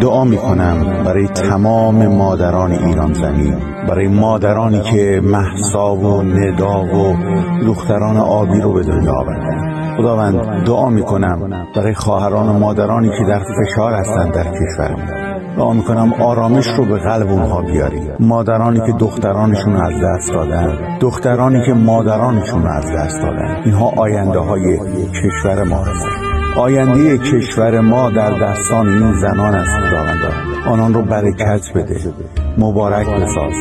دعا می کنم برای تمام مادران ایران زمین برای مادرانی که محسا و ندا و دختران آبی رو به دنیا آوردن. خداوند دعا می کنم برای خواهران و مادرانی که در فشار هستند در کشورمون. دعا می کنم آرامش رو به قلب اونها بیاری مادرانی که دخترانشون از دست دادن دخترانی که مادرانشون از دست دادن. اینها آینده های کشور ما هستند آینده کشور ما در دستان این زنان است خداوندا آنان رو برکت بده مبارک بساز.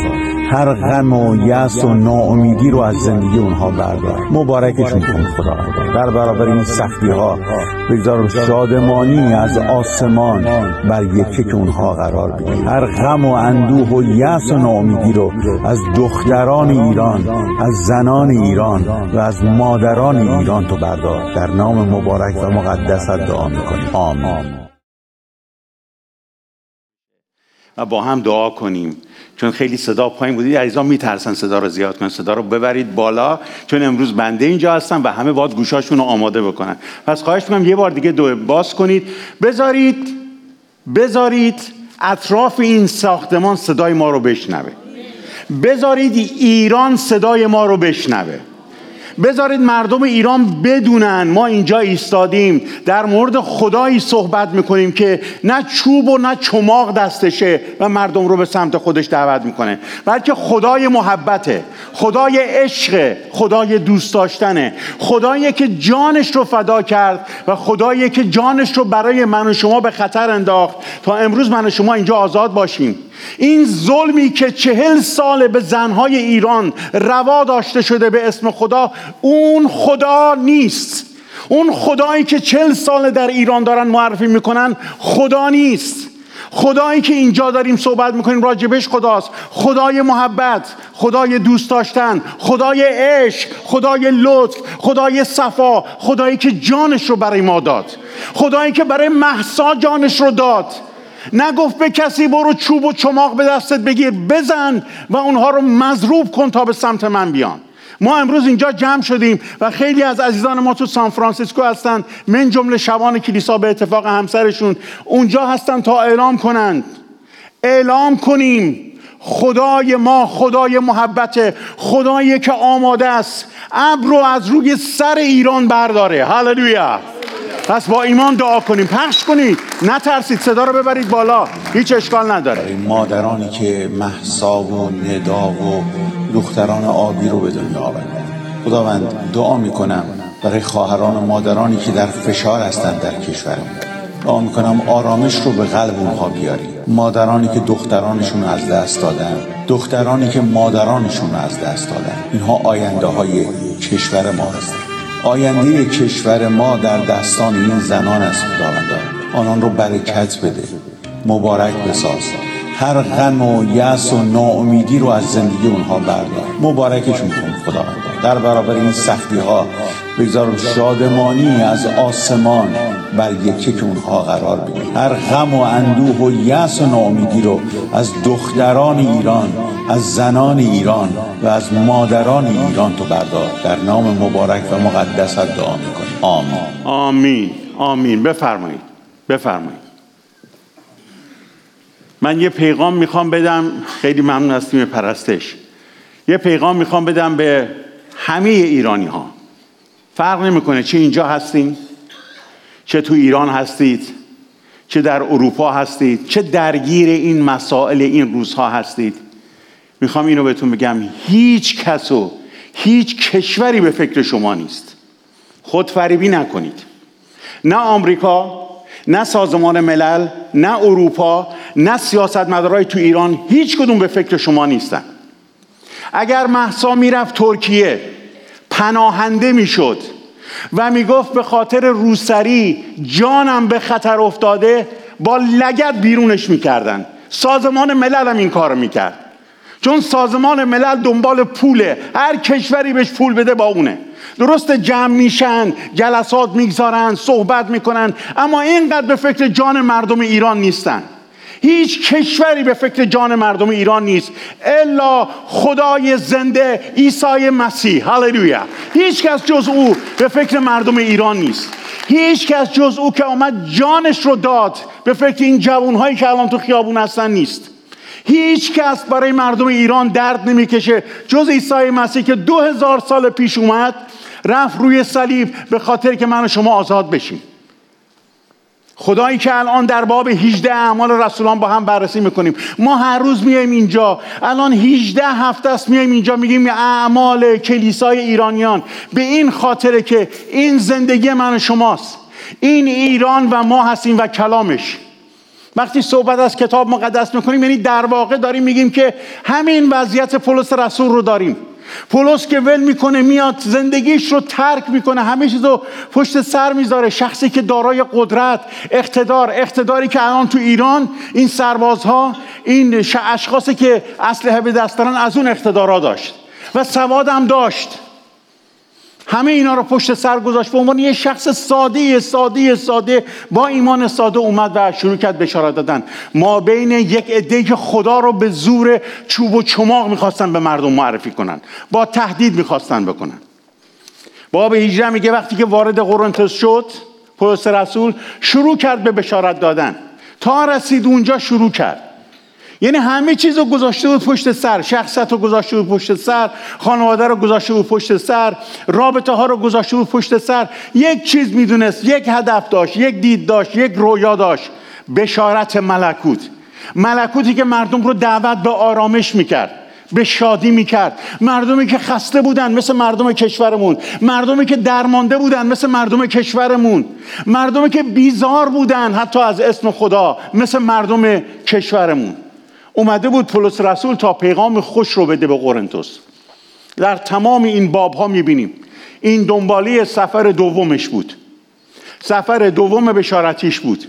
هر غم و یأس و ناامیدی رو از زندگی اونها بردار. مبارکشون کن خداوندا در برابر این سختی ها بگذار شادمانی از آسمان بر یکی که اونها قرار بگیر هر غم و اندوه و یأس و ناامیدی رو از دختران ایران از زنان ایران و از مادران ایران تو بردار. در نام مبارک و مقدست دعا می‌کنیم. آمین. و با هم دعا کنیم. چون خیلی صدا پایین بودید عزیزان میترسن صدا رو زیاد کنن صدا رو ببرید بالا. چون امروز بنده اینجا هستم و همه باید گوشاشون رو آماده بکنن. پس خواهش می‌کنم یه بار دیگه دو باز کنید. بذارید بذارید اطراف این ساختمان صدای ما رو بشنوه. بذارید ایران صدای ما رو بشنوه. بذارید مردم ایران بدونن ما اینجا ایستادیم. در مورد خدایی صحبت می‌کنیم که نه چوب و نه چماق دستشه و مردم رو به سمت خودش دعوت می‌کنه. بلکه خدای محبته خدای عشق خدای دوست داشتنه. خدایی که جانش رو فدا کرد و خدایی که جانش رو برای من و شما به خطر انداخت. تا امروز من و شما اینجا آزاد باشیم. این ظلمی که چهل سال به زنهای ایران روا داشته شده به اسم خدا اون خدا نیست. اون خدایی که چهل سال در ایران دارن معرفی می‌کنن خدا نیست. خدایی که اینجا داریم صحبت می‌کنیم راجبش خداست. خدای محبت خدای دوست داشتن خدای عشق خدای لطف خدای صفا خدایی که جانش رو برای ما داد. خدایی که برای محسا جانش رو داد. نگفت به کسی برو چوب و چماق به دستت بگیر بزن و اونها رو مضروب کن تا به سمت من بیان. ما امروز اینجا جمع شدیم و خیلی از عزیزان ما تو سان فرانسیسکو هستند من جمله شبان کلیسا به اتفاق همسرشون. اونجا هستن تا اعلام کنند. اعلام کنیم. خدای ما خدای محبت خدایی که آماده است. ابر رو از روی سر ایران برداره. هللویا. پس با ایمان دعا کنیم. پخش کنید. نترسید. صدا رو ببرید بالا. هیچ اشکال نداره. مادرانی که محسا و ندا و دختران آبی رو به دنیا آوردن خداوند دعا می‌کنم برای خواهران و مادرانی که در فشار هستند در کشورمون دعا می‌کنم آرامش رو به قلب اونها بیاری مادرانی که دخترانشون از دست دادن. دخترانی که مادرانشون از دست دادن. اینها آینده های کشور ما هستند. آینده کشور ما در دستان این زنان است خداوندا آنان رو برکت بده مبارک بساز. هر غم و یأس و ناامیدی رو از زندگی اونها بردار. مبارکشون کن خداوندا در برابر این سختی ها بگذار شادمانی از آسمان بر یکی که اونها قرار بگیر هر غم و اندوه و یأس و ناامیدی رو از دختران ایران از زنان ایران و از مادران ایران تو بردار. در نام مبارک و مقدس دعا می‌کنیم. آمین. آمین. آمین. بفرمایید. بفرمایید. من یه پیغام می‌خوام بدم. خیلی ممنون از تیم پرستش. یه پیغام می‌خوام بدم به همه ایرانی ها فرق نمی‌کنه چه اینجا هستین چه تو ایران هستید چه در اروپا هستید چه درگیر این مسائل این روزها هستید. می‌خوام اینو بهتون بگم هیچ کس و هیچ کشوری به فکر شما نیست. خودفریبی نکنید. نه آمریکا نه سازمان ملل نه اروپا نه سیاستمدارای تو ایران هیچ کدوم به فکر شما نیستن. اگر محسا می‌رفت ترکیه پناهنده می‌شد و می‌گفت به خاطر روسری جانم به خطر افتاده با لگت بیرونش می‌کردن. سازمان ملل هم این کار می‌کرد. چون سازمان ملل دنبال پوله هر کشوری بهش پول بده با اونه. درست جمع میشن جلسات می‌گذارن صحبت می‌کنن اما اینقدر به فکر جان مردم ایران نیستن. هیچ کشوری به فکر جان مردم ایران نیست الا خدای زنده عیسی مسیح. هللویا. هیچ کس جز او به فکر مردم ایران نیست. هیچ کس جز او که آمد جانش رو داد به فکر این جوانهایی که الان تو خیابون هستن نیست. هیچ کس برای مردم ایران درد نمی‌کشه. جز عیسی مسیح که دو هزار سال پیش اومد رفت روی صلیب به خاطر که من و شما آزاد بشیم. خدایی که الان در باب 18 اعمال رسولان با هم بررسی می‌کنیم. ما هر روز میایم اینجا. الان 18 هفته است میایم اینجا میگیم اعمال کلیسای ایرانیان. به این خاطره که این زندگی من و شماست. این ایران و ما هستیم و کلامش. وقتی صحبت از کتاب مقدس می‌کنیم یعنی در واقع داریم میگیم که همین وضعیت پولس رسول رو داریم. پولس که ول می‌کنه میاد زندگیش رو ترک می‌کنه همه چیز رو پشت سر می‌ذاره. شخصی که دارای قدرت اقتدار اقتداری که الان تو ایران این سربازها این اشخاصی که اسلحه به دست دارن از اون اقتدارا داشت. و سوادم داشت. همه اینا رو پشت سر گذاشت به عنوان یه شخص ساده ساده ساده. با ایمان ساده اومد و شروع کرد بشارت دادن. ما بین یک عده که خدا رو به زور چوب و چماق می‌خواستن به مردم معرفی کنن. با تهدید می‌خواستن بکنن. باب 18 میگه وقتی که وارد قرنتس شد پولس رسول شروع کرد به بشارت دادن. تا رسید اونجا شروع کرد. یعنی همه چیز رو گذاشته بود پشت سر شخصت رو گذاشته بود پشت سر خانواده رو گذاشته بود پشت سر رابطه ها رو گذاشته بود پشت سر. یک چیز می‌دونست یک هدف داشت یک دید داشت یک رویا داشت. بشارت ملکوت. ملکوتی که مردم رو دعوت به آرامش می‌کرد به شادی می‌کرد. مردمی که خسته بودن مثل مردم کشورمون. مردمی که درمانده بودن مثل مردم کشورمون. مردمی که بیزار بودن حتی از اسم خدا مثل مردم کشورمون. اومده بود پولس رسول تا پیغام خوش رو بده به قرنتوس. در تمام این باب ها می‌بینیم. این دنبالی سفر دومش بود. سفر دوم بشارتیش بود.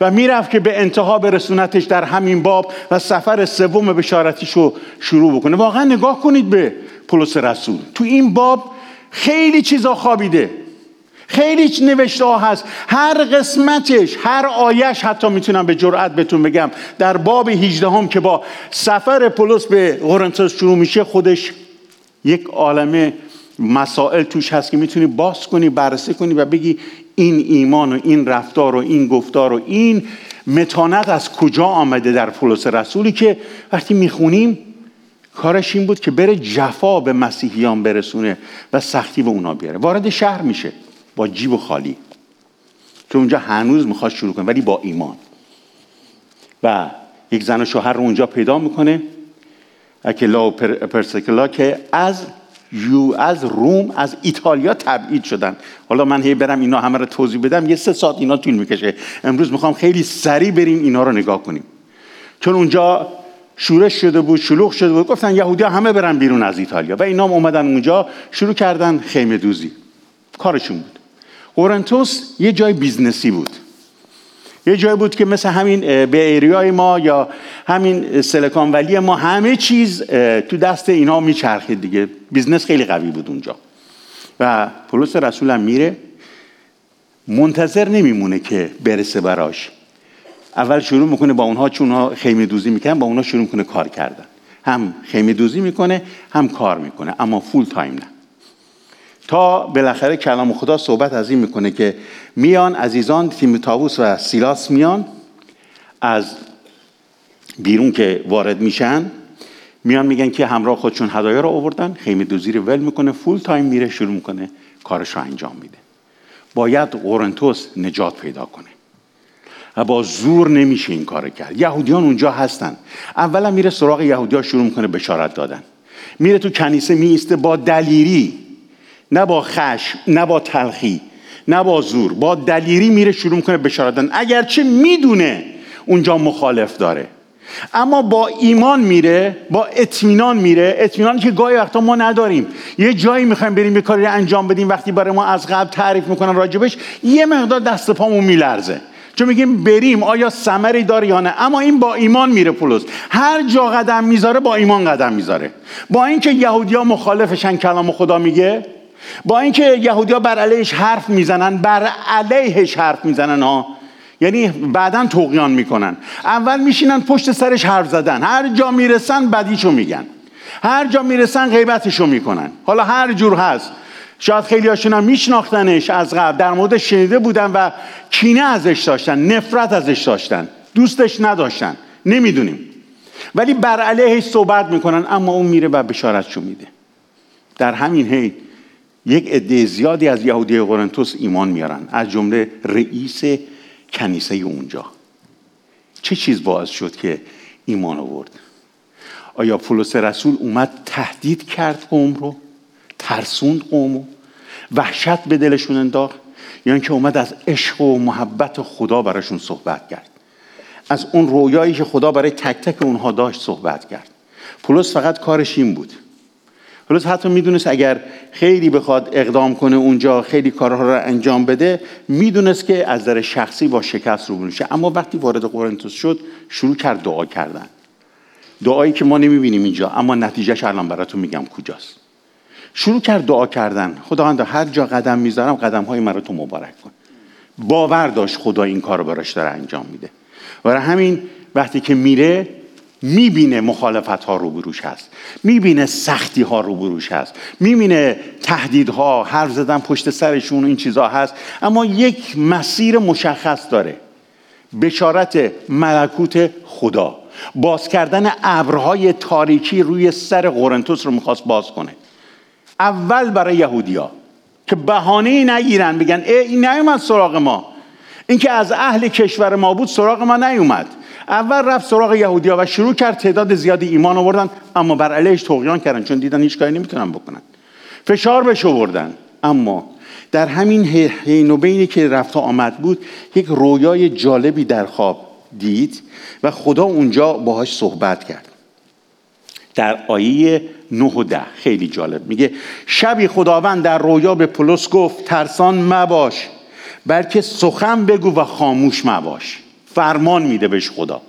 و می‌رفت که به انتها برسونتش در همین باب و سفر سوم بشارتیش رو شروع بکنه. واقعا نگاه کنید به پولس رسول. تو این باب خیلی چیزا خوابیده. خیلی نوشته ها هست. هر قسمتش هر آیش حتی می‌تونم به جرأت بهتون بگم. در باب 18 هم که با سفر پولس به قرنتوس شروع میشه خودش یک عالمه مسائل توش هست که می‌تونی باز کنی بررسی کنی و بگی این ایمان و این رفتار و این گفتار و این متانت از کجا آمده در پولس رسولی که وقتی می‌خونیم کارش این بود که بره جفا به مسیحیان برسونه و سختی به اونا بیاره. وارد شهر میشه. با جیب و خالی. که اونجا هنوز می‌خواد شروع کنه ولی با ایمان. و یک زن و شوهر رو اونجا پیدا می‌کنه اکلا و پرسکلا که از یو از روم از ایتالیا تبعید شدن. حالا من هی برم اینا همه رو توضیح بدم یه سه ساعت اینا طول می‌کشه. امروز می‌خوام خیلی سریع بریم اینا رو نگاه کنیم. چون اونجا شورش شده بود شلوغ شده بود گفتن یهودی همه برن بیرون از ایتالیا. و اینا اومدن اونجا شروع کردن خیمه دوزی. کارشون بود. قرنتوس یه جای business ی بود. یه جای بود که مثل همین Bay Area ی ما یا همین Silicon Valley ما همه چیز تو دست اینا میچرخید دیگه. business خیلی قوی بود اونجا. و پولس رسول هم میره. منتظر نمیمونه که برسه براش. اول شروع می‌کنه با اونها چون اونها خیمه دوزی می‌کنن با اونها شروع می‌کنه کار کردن. هم خیمه دوزی می‌کنه هم کار می‌کنه اما full time نه. تا بالاخره کلام خدا صحبت از این می‌کنه که میان عزیزان تیموتائوس و سیلاس میان از بیرون که وارد میشن میان میگن که همراه خودشون هدایا رو آوردن خیمه دوزی رو ول می‌کنه full time میره شروع می‌کنه کارش رو انجام میده. باید قرنتوس نجات پیدا کنه. و با زور نمیشه این کار کرد. یهودیان اونجا هستن. اولا میره سراغ یهودیا شروع می‌کنه بشارت دادن. میره تو کنیسه میسته با دلیری. نه با خشم نه با تلخی نه با زور با دلیری میره شروع می‌کنه بشارت دادن. اگرچه می‌دونه اونجا مخالف داره. اما با ایمان میره با اطمینان میره. اطمینانی که گاهی وقتا ما نداریم. یه جایی می‌خوایم بریم یه کاری انجام بدیم وقتی برای ما از قبل تعریف می‌کنن راجبش یه مقدار دست پامون میلرزه. چون میگیم بریم آیا ثمری داره یا نه؟ اما این با ایمان میره پولس. هر جا قدم می‌ذاره با ایمان قدم می‌ذاره. با اینکه یهودیا مخالفشن کلام خدا میگه با اینکه یهودیا بر علیهش حرف می‌زنن بر علیهش حرف می‌زنن ها. یعنی بعدا توقیان می‌کنن. اول میشینن پشت سرش حرف زدن. هر جا می‌رسن بدیشو میگن. هر جا می‌رسن غیبتشو می‌کنن. حالا هر جور هست. شاید خیلی هاشون هم میشناختنش از قبل. در مورد شنیده بودن و کینه ازش داشتن نفرت ازش داشتن. دوستش نداشتن. نمی‌دونیم. ولی بر علیهش صحبت می‌کنن اما اون میره و بشارتشو میده. در همین حین یک عده زیادی از یهودی قرنتوس ایمان میارن. از جمله رئیس کنیسه اونجا. چه چیز باعث شد که ایمان آورد؟ آیا پولس رسول اومد تهدید کرد قوم رو؟ ترسوند قوم رو؟ وحشت به دلشون انداخت؟ یا اینکه اومد از عشق و محبت خدا براشون صحبت کرد؟ از اون رویایی که خدا برای تک تک اونها داشت صحبت کرد. پولس فقط کارش این بود. پولس حتی می‌دونست اگر خیلی بخواد اقدام کنه اونجا خیلی کارها رو انجام بده می‌دونست که از در شخصی با شکست رو شه اما وقتی وارد قرنتوس شد شروع کرد دعا کردن. دعایی که ما نمی‌بینیم اینجا اما نتیجهش الان براتون میگم کجاست. شروع کرد دعا کردن. خداوند هر جا قدم می‌ذارم قدم های مرا تو مبارک کن. باور داشت خدا این کار رو براش داره انجام میده. برای همین وقتی که میره می‌بینه مخالفت ها روبروش هست. می‌بینه سختی ها روبروش هست. می‌بینه تهدیدها حرف زدن پشت سرشون این چیزها هست. اما یک مسیر مشخص داره. بشارت ملکوت خدا. باز کردن ابرهای تاریکی روی سر قرنتوس رو می‌خواست باز کنه. اول برای یهودیا که بهانه نگیرن بگن ای نیومد سراغ ما. اینکه از اهل کشور ما بود سراغ ما نیومد. اول رفت سراغ یهودیا و شروع کرد تعداد زیادی ایمان آوردن اما بر علیهش طغیان کردن چون دیدن هیچ کاری نمی‌تونن بکنن. فشار بهش آوردن. اما در همین حین و بینی که رفت آمد بود یک رویای جالبی در خواب دید و خدا اونجا باهاش صحبت کرد. در آیه 9 و 10 خیلی جالب. میگه شبی خداوند در رویا به پولس گفت ترسان مباش بلکه سخن بگو و خاموش مباش. فرمان میده بهش خدا.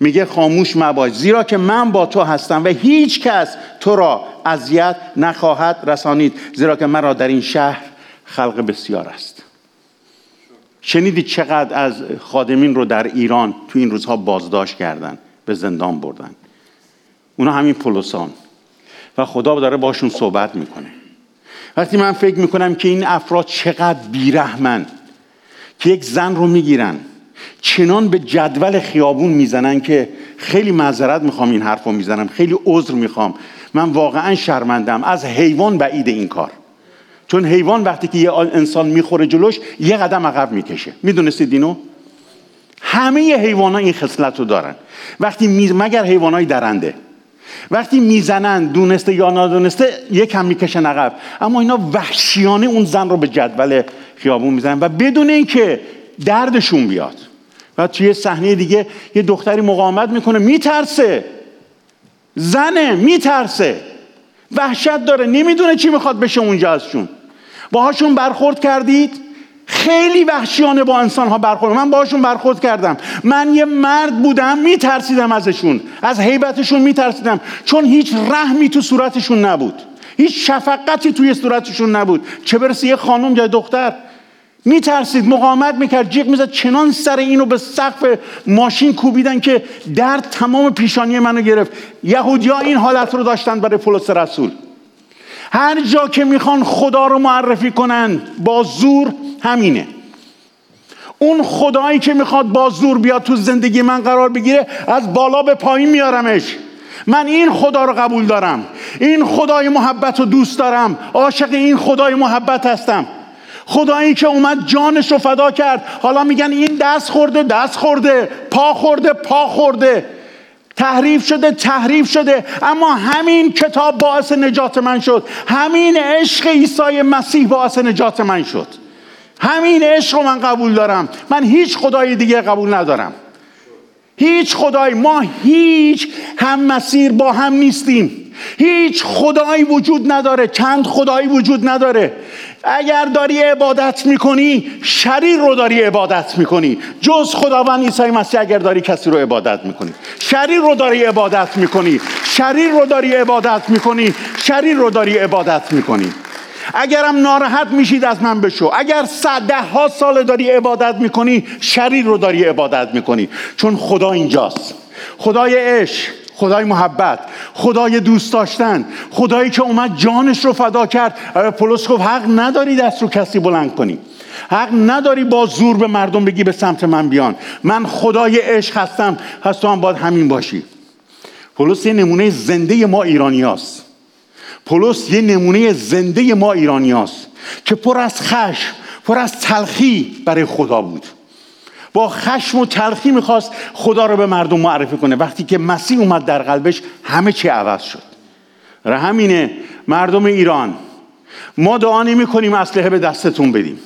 میگه خاموش مباش. زیرا که من با تو هستم و هیچ کس تو را اذیت نخواهد رسانید. زیرا که مرا در این شهر خلق بسیار است. شنیدید چقدر از خادمین رو در ایران تو این روزها بازداشت کردن به زندان بردن. اونا همین پولوسان و خدا داره باشون صحبت می‌کنه. وقتی من فکر می‌کنم که این افراد چقدر بیرحمن که یک زن رو می‌گیرن چنان به جدول خیابون می‌زنن که خیلی معذرت می‌خوام این حرف رو می‌زنم خیلی عذر می‌خوام. من واقعا شرمندم از حیوان بعید این کار. چون حیوان وقتی که یه انسان می‌خوره جلوش یه قدم عقب می‌کشه. می‌دونستید اینو؟ همه حیوان ها این خصلت رو دارن. وقتی می... مگر حیوان های درنده. وقتی می‌زنن دونسته یا نادونسته یکم می‌کشن عقب. اما اینا وحشیانه اون زن رو به جدول خیابون می‌زنن و بدون اینکه دردشون بیاد. و توی صحنه دیگه یه دختری مقاومت می‌کنه میترسه. زنه میترسه. وحشت داره نمی‌دونه چی می‌خواد بشه اونجا ازشون. باهاشون برخورد کردید. خیلی وحشیانه با انسان ها برخورد. من باهاشون برخورد کردم. من یه مرد بودم میترسیدم ازشون. از حیبتشون میترسیدم. چون هیچ رحمی تو صورتشون نبود. هیچ شفقتی توی صورتشون نبود. چه برسه یه خانم یا دختر. میترسید مقاومت می‌کرد. جیغ می‌زد چنان سر اینو به سقف ماشین کوبیدن که درد تمام پیشانی منو گرفت. یهودی ها این حالت رو داشتن برای پولس رسول. هر جا که می‌خوان خدا رو معرفی کنن با زور همینه. اون خدایی که می‌خواد با زور بیاد تو زندگی من قرار بگیره از بالا به پایین میارمش. من این خدا رو قبول دارم. این خدای محبت رو دوست دارم. عاشق این خدای محبت هستم. خدایی که اومد جانش رو فدا کرد. حالا میگن این دست خورده دست خورده پا خورده پا خورده. تحریف شده تحریف شده. اما همین کتاب باعث نجات من شد. همین عشق عیسی مسیح باعث نجات من شد. همین عشق رو من قبول دارم. من هیچ خدای دیگه قبول ندارم. هیچ خدای ما هیچ هم مسیر با هم نیستیم. هیچ خدایی وجود نداره. چند خدایی وجود نداره. اگر داری عبادت می‌کنی شریر رو داری عبادت می‌کنی. جز خداوند عیسی مسیح اگر داری کسی رو عبادت می‌کنی. شریر رو داری عبادت می‌کنی. شریر رو داری عبادت می‌کنی. شریر رو داری عبادت می‌کنی. اگرم ناراحت میشید از من بشو. اگر صده ها سال داری عبادت می‌کنی شریر رو داری عبادت می‌کنی. چون خدا اینجاست. خدای عشق. خدای محبت خدای دوست داشتن خدایی که اومد جانش رو فدا کرد. پولس گفت حق نداری دست رو کسی بلند کنی. حق نداری با زور به مردم بگی به سمت من بیان. من خدای عشق هستم پس تو هم باید همین باشی. پولس یه نمونه زنده ما ایرانیاست. پولس یه نمونه زنده ما ایرانیاست که پر از خشم پر از تلخی برای خدا بود. با خشم و تلخی می‌خواست خدا رو به مردم معرفی کنه. وقتی که مسیح اومد در قلبش همه چی عوض شد. را همینه مردم ایران ما دعا نمی کنیم اسلحه به دستتون بدیم.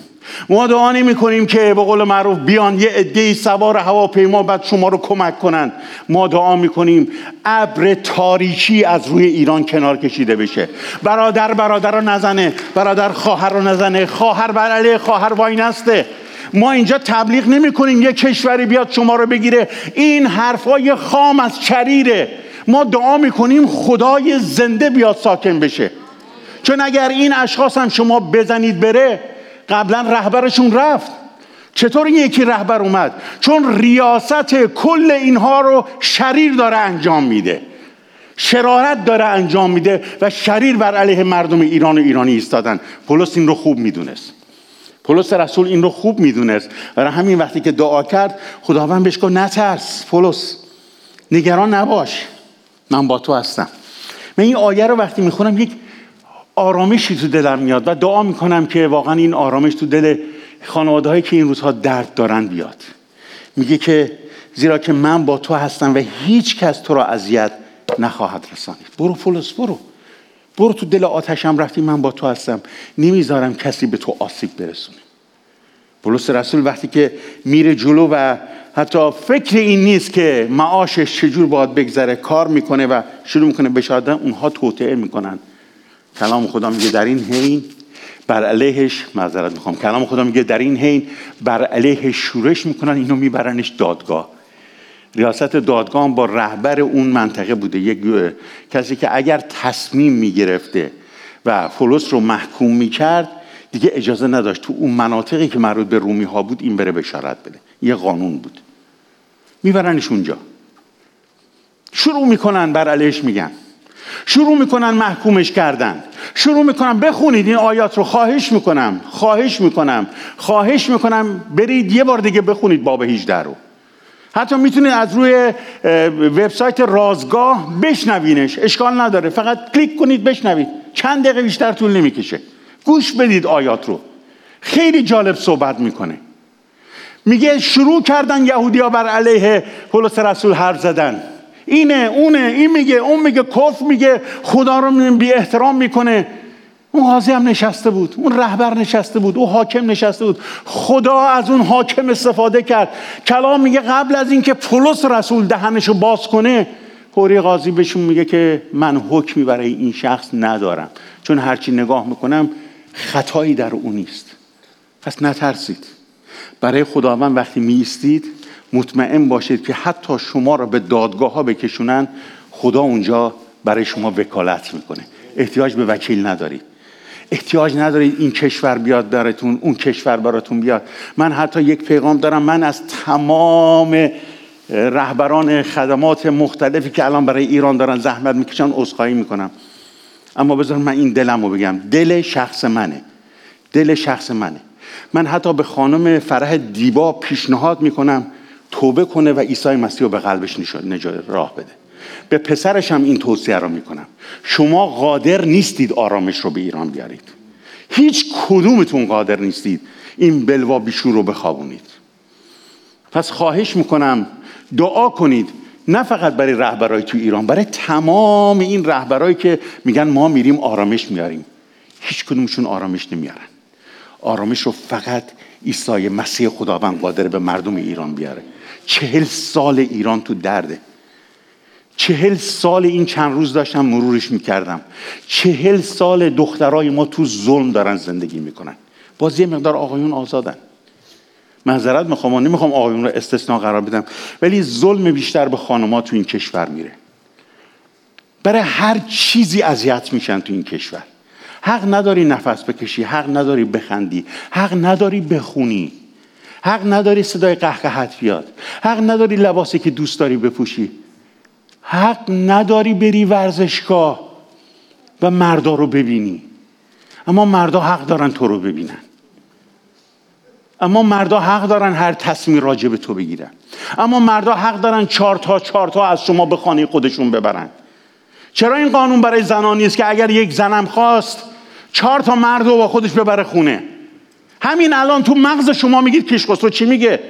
ما دعا نمی کنیم که به قول معروف بیان یه عده سوار هواپیما بعد شما رو کمک کنن. ما دعا می کنیم ابر تاریکی از روی ایران کنار کشیده بشه. برادر برادر رو نزنه برادر خواهر رو نزنه. خواهر بر علیه خواهر وای نسته. ما اینجا تبلیغ نمی کنیم یه کشوری بیاد شما رو بگیره. این حرفای خام از چریره. ما دعا می‌کنیم خدای زنده بیاد ساکن بشه. چون اگر این اشخاص هم شما بزنید بره قبلا رهبرشون رفت. چطور این یکی رهبر اومد؟ چون ریاست کل اینها رو شریر داره انجام میده. شرارت داره انجام میده و شریر بر علیه مردم ایران و ایرانی ایستادن. پولس این رو خوب می‌دونست. پولس رسول این رو خوب می‌دونست. برای همین وقتی که دعا کرد خداوند بهش گفت نترس پولس نگران نباش من با تو هستم. من این آیه رو وقتی می‌خونم یک آرامشی تو دلم میاد و دعا می‌کنم که واقعا این آرامش تو دل خانواده هایی که این روزها درد دارن بیاد. میگه که زیرا که من با تو هستم و هیچ کس تو را اذیت نخواهد رسانید برو پولس برو. برو تو دل آتشم رفتی من با تو هستم. نمی‌ذارم کسی به تو آسیب برسونه. پولس رسول وقتی که میره جلو و حتی فکر این نیست که معاشش چجور باید بگذره کار می‌کنه و شروع می‌کنه بشاردن اونها توطعه می‌کنن. کلام خدا میگه در این حین بر علیهش معذرت می‌خوام. کلام خدا میگه در این حین بر علیه شورش می‌کنن اینو میبرنش دادگاه. ریاست دادگاه با رهبر اون منطقه بوده. یک کسی که اگر تصمیم می‌گرفته و فلوس رو محکوم می‌کرد دیگه اجازه نداشت تو اون مناطقی که مربوط به رومی ها بود این بره بشارت بده. یه قانون بود. میبرنش اونجا. شروع می‌کنن بر علیش میگن. شروع می‌کنن محکومش کردن. شروع می‌کنن بخونید این آیات رو خواهش می‌کنم خواهش می‌کنم خواهش می‌کنم برید یه بار دیگه بخونید باب 18 رو. حتی می‌تونید از روی وبسایت رازگاه بشنوینش. اشکال نداره. فقط کلیک کنید بشنوید. چند دقیقه بیشتر طول نمی‌کشه. گوش بدید آیات رو. خیلی جالب صحبت می‌کنه. میگه شروع کردن یهودیا بر علیه پولس رسول حرف زدن. اینه اونه این میگه اون میگه کف میگه خدا رو بی احترام می‌کنه. اون قاضی هم نشسته بود اون رهبر نشسته بود اون حاکم نشسته بود. خدا از اون حاکم استفاده کرد. کلام میگه قبل از اینکه پولس رسول دهنشو باز کنه حوری قاضی بهشون میگه که من حکمی برای این شخص ندارم. چون هرچی نگاه می‌کنم خطایی در اون نیست. پس نترسید. برای خداوند وقتی میستید مطمئن باشید که حتی شما را به دادگاه ها بکشونن خدا اونجا برای شما وکالت می‌کنه. احتیاج به وکیل ندارید احتیاج ندارید این کشور بیاد براتون اون کشور براتون بیاد. من حتی یک پیغام دارم من از تمام رهبران خدمات مختلفی که الان برای ایران دارن زحمت می‌کشن عذرخواهی می‌کنم. اما بذار من این دلم رو بگم. دل شخص منه. دل شخص منه. من حتی به خانم فرح دیبا پیشنهاد می‌کنم توبه کنه و عیسی مسیح رو به قلبش نجات راه بده. به پسرش هم این توصیه رو می‌کنم. شما قادر نیستید آرامش رو به ایران بیارید. هیچ کدومتون قادر نیستید این بلوا بیشور رو بخوابونید. پس خواهش می‌کنم دعا کنید. نه فقط برای رهبرای تو ایران برای تمام این رهبرایی که میگن ما میریم آرامش میاریم. هیچ کدومشون آرامش نمیارن. آرامش رو فقط عیسی مسیح خداوند قادر به مردم ایران بیاره. چهل سال ایران تو درده. چهل سال این چند روز داشتم مرورش می‌کردم. چهل سال دخترای ما تو ظلم دارن زندگی می‌کنن. باز یه مقدار آقایون آزادن. معذرت می‌خوام نمی‌خوام آقایون رو استثناء قرار بدم. ولی ظلم بیشتر به خانمها تو این کشور میره. برای هر چیزی اذیت میشن تو این کشور. حق نداری نفس بکشی حق نداری بخندی حق نداری بخونی. حق نداری صدای قهقهت بیاد. حق نداری لباسی که دوست داری بپوشی. حق نداری بری ورزشگاه و مردا رو ببینی. اما مردا حق دارن تو رو ببینن. اما مردا حق دارن هر تصمیم راجع به تو بگیرن. اما مردا حق دارن چهار تا چهار تا از شما به خانه خودشون ببرن. چرا این قانون برای زنان نیست که اگر یک زنم خواست چهار تا مرد رو با خودش ببره خونه؟ همین الان تو مغز شما میگید کشخسرو چی میگه؟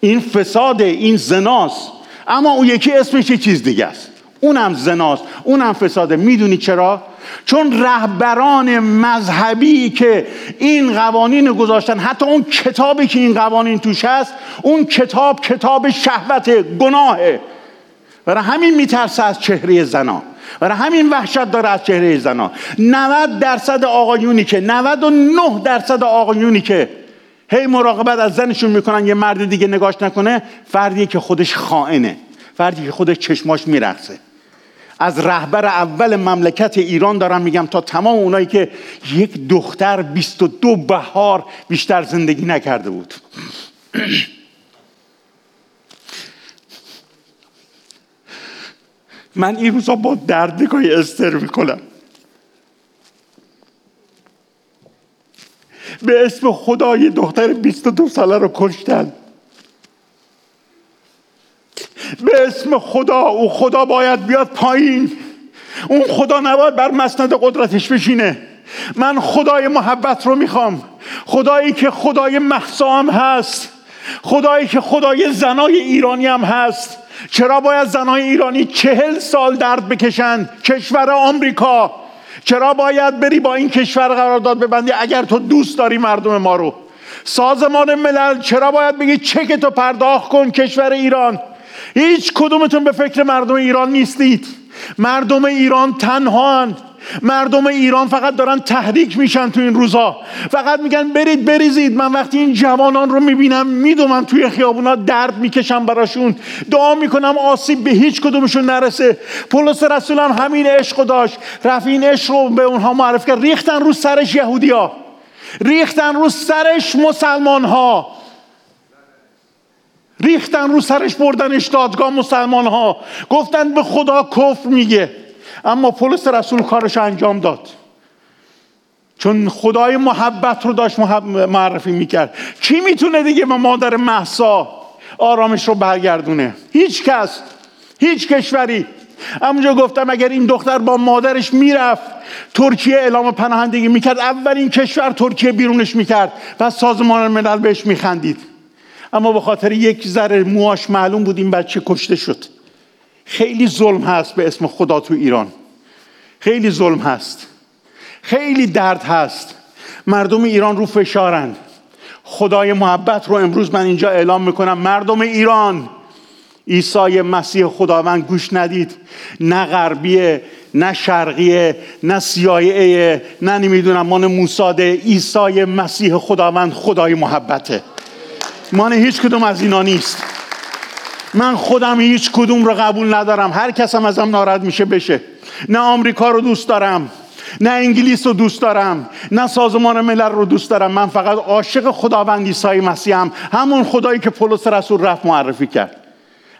این فساده این زناست. اما اون یکی اسمش یه چیز دیگه است. اونم زناست اونم فساده. می‌دونی چرا؟ چون رهبران مذهبی که این قوانین گذاشتن حتی اون کتابی که این قوانین توش هست اون کتاب کتاب شهوت گناهه. برای همین میترسه از چهره زنان برای همین وحشت داره از چهره زنان 90 درصد آقایونی که 99 درصد آقایونی که هی مراقبت از زنشون می‌کنن یه مرد دیگه نگاش نکنه فردیه که خودش خائنه. فردی که خودش چشماش میرخصه از رهبر اول مملکت ایران دارم میگم تا تمام اونایی که یک دختر 22 بهار بیشتر زندگی نکرده بود. من این روزا با دردگاهی استر می‌کنم. به اسم خدای دختر 22 ساله رو کشتن. به اسم خدا او خدا باید بیاد پایین. اون خدا نباید بر مسند قدرتش بشینه. من خدای محبت رو می‌خوام. خدایی که خدای محسام هست. خدایی که خدای زنای ایرانی هم هست. چرا باید زنای ایرانی چهل سال درد بکشند؟ کشور آمریکا. چرا باید بری با این کشور قرارداد ببندی اگر تو دوست داری مردم ما رو؟ سازمان ملل چرا باید بگی چک تو پرداخت کن کشور ایران؟ هیچ کدومتون به فکر مردم ایران نیستید. مردم ایران تنها مردم ایران فقط دارن تحریک میشن تو این روزا. فقط میگن برید بریزید. من وقتی این جوانان رو می‌بینم میدومم توی خیابونا درد می‌کشم براشون. دعا می‌کنم آسیب به هیچ کدومشون نرسه. پولس رسول هم همین عشق داشت. رفت این عشق رو به اونها معرف کرد. ریختن رو سرش یهودیا ریختن رو سرش مسلمان ها ریختن رو سرش بردنش دادگاه مسلمان ها گفتن به خدا کفر میگه. اما پولس رسول کارش انجام داد. چون خدای محبت رو داشت معرفی می‌کرد. کی می‌تونه دیگه به مادر محسا آرامش رو برگردونه؟ هیچ کس. هیچ کشوری. همونجا گفتم اگر این دختر با مادرش می‌رفت ترکیه اعلام پناهندگی می‌کرد. اولین کشور ترکیه بیرونش می‌کرد. و سازمان ملل بهش میخندید. اما به خاطر یک ذره موهاش معلوم بود این بچه کشته شد. خیلی ظلم هست به اسم خدا تو ایران. خیلی ظلم هست. خیلی درد هست. مردم ایران رو فشارند. خدای محبت رو امروز من اینجا اعلام می‌کنم. مردم ایران عیسی مسیح خداوند گوش ندید. نه غربیه نه شرقیه نه سیایه نه نمی‌دونم مان موساده عیسی مسیح خداوند خدای محبته. مان هیچ کدوم از اینا نیست. من خودم هیچ کدوم رو قبول ندارم. هر کسم ازم ناراحت میشه بشه. نه آمریکا رو دوست دارم. نه انگلیس رو دوست دارم. نه سازمان ملل رو دوست دارم. من فقط عاشق خداوند عیسی مسیحم. همون خدایی که پولس رسول رفت معرفی کرد.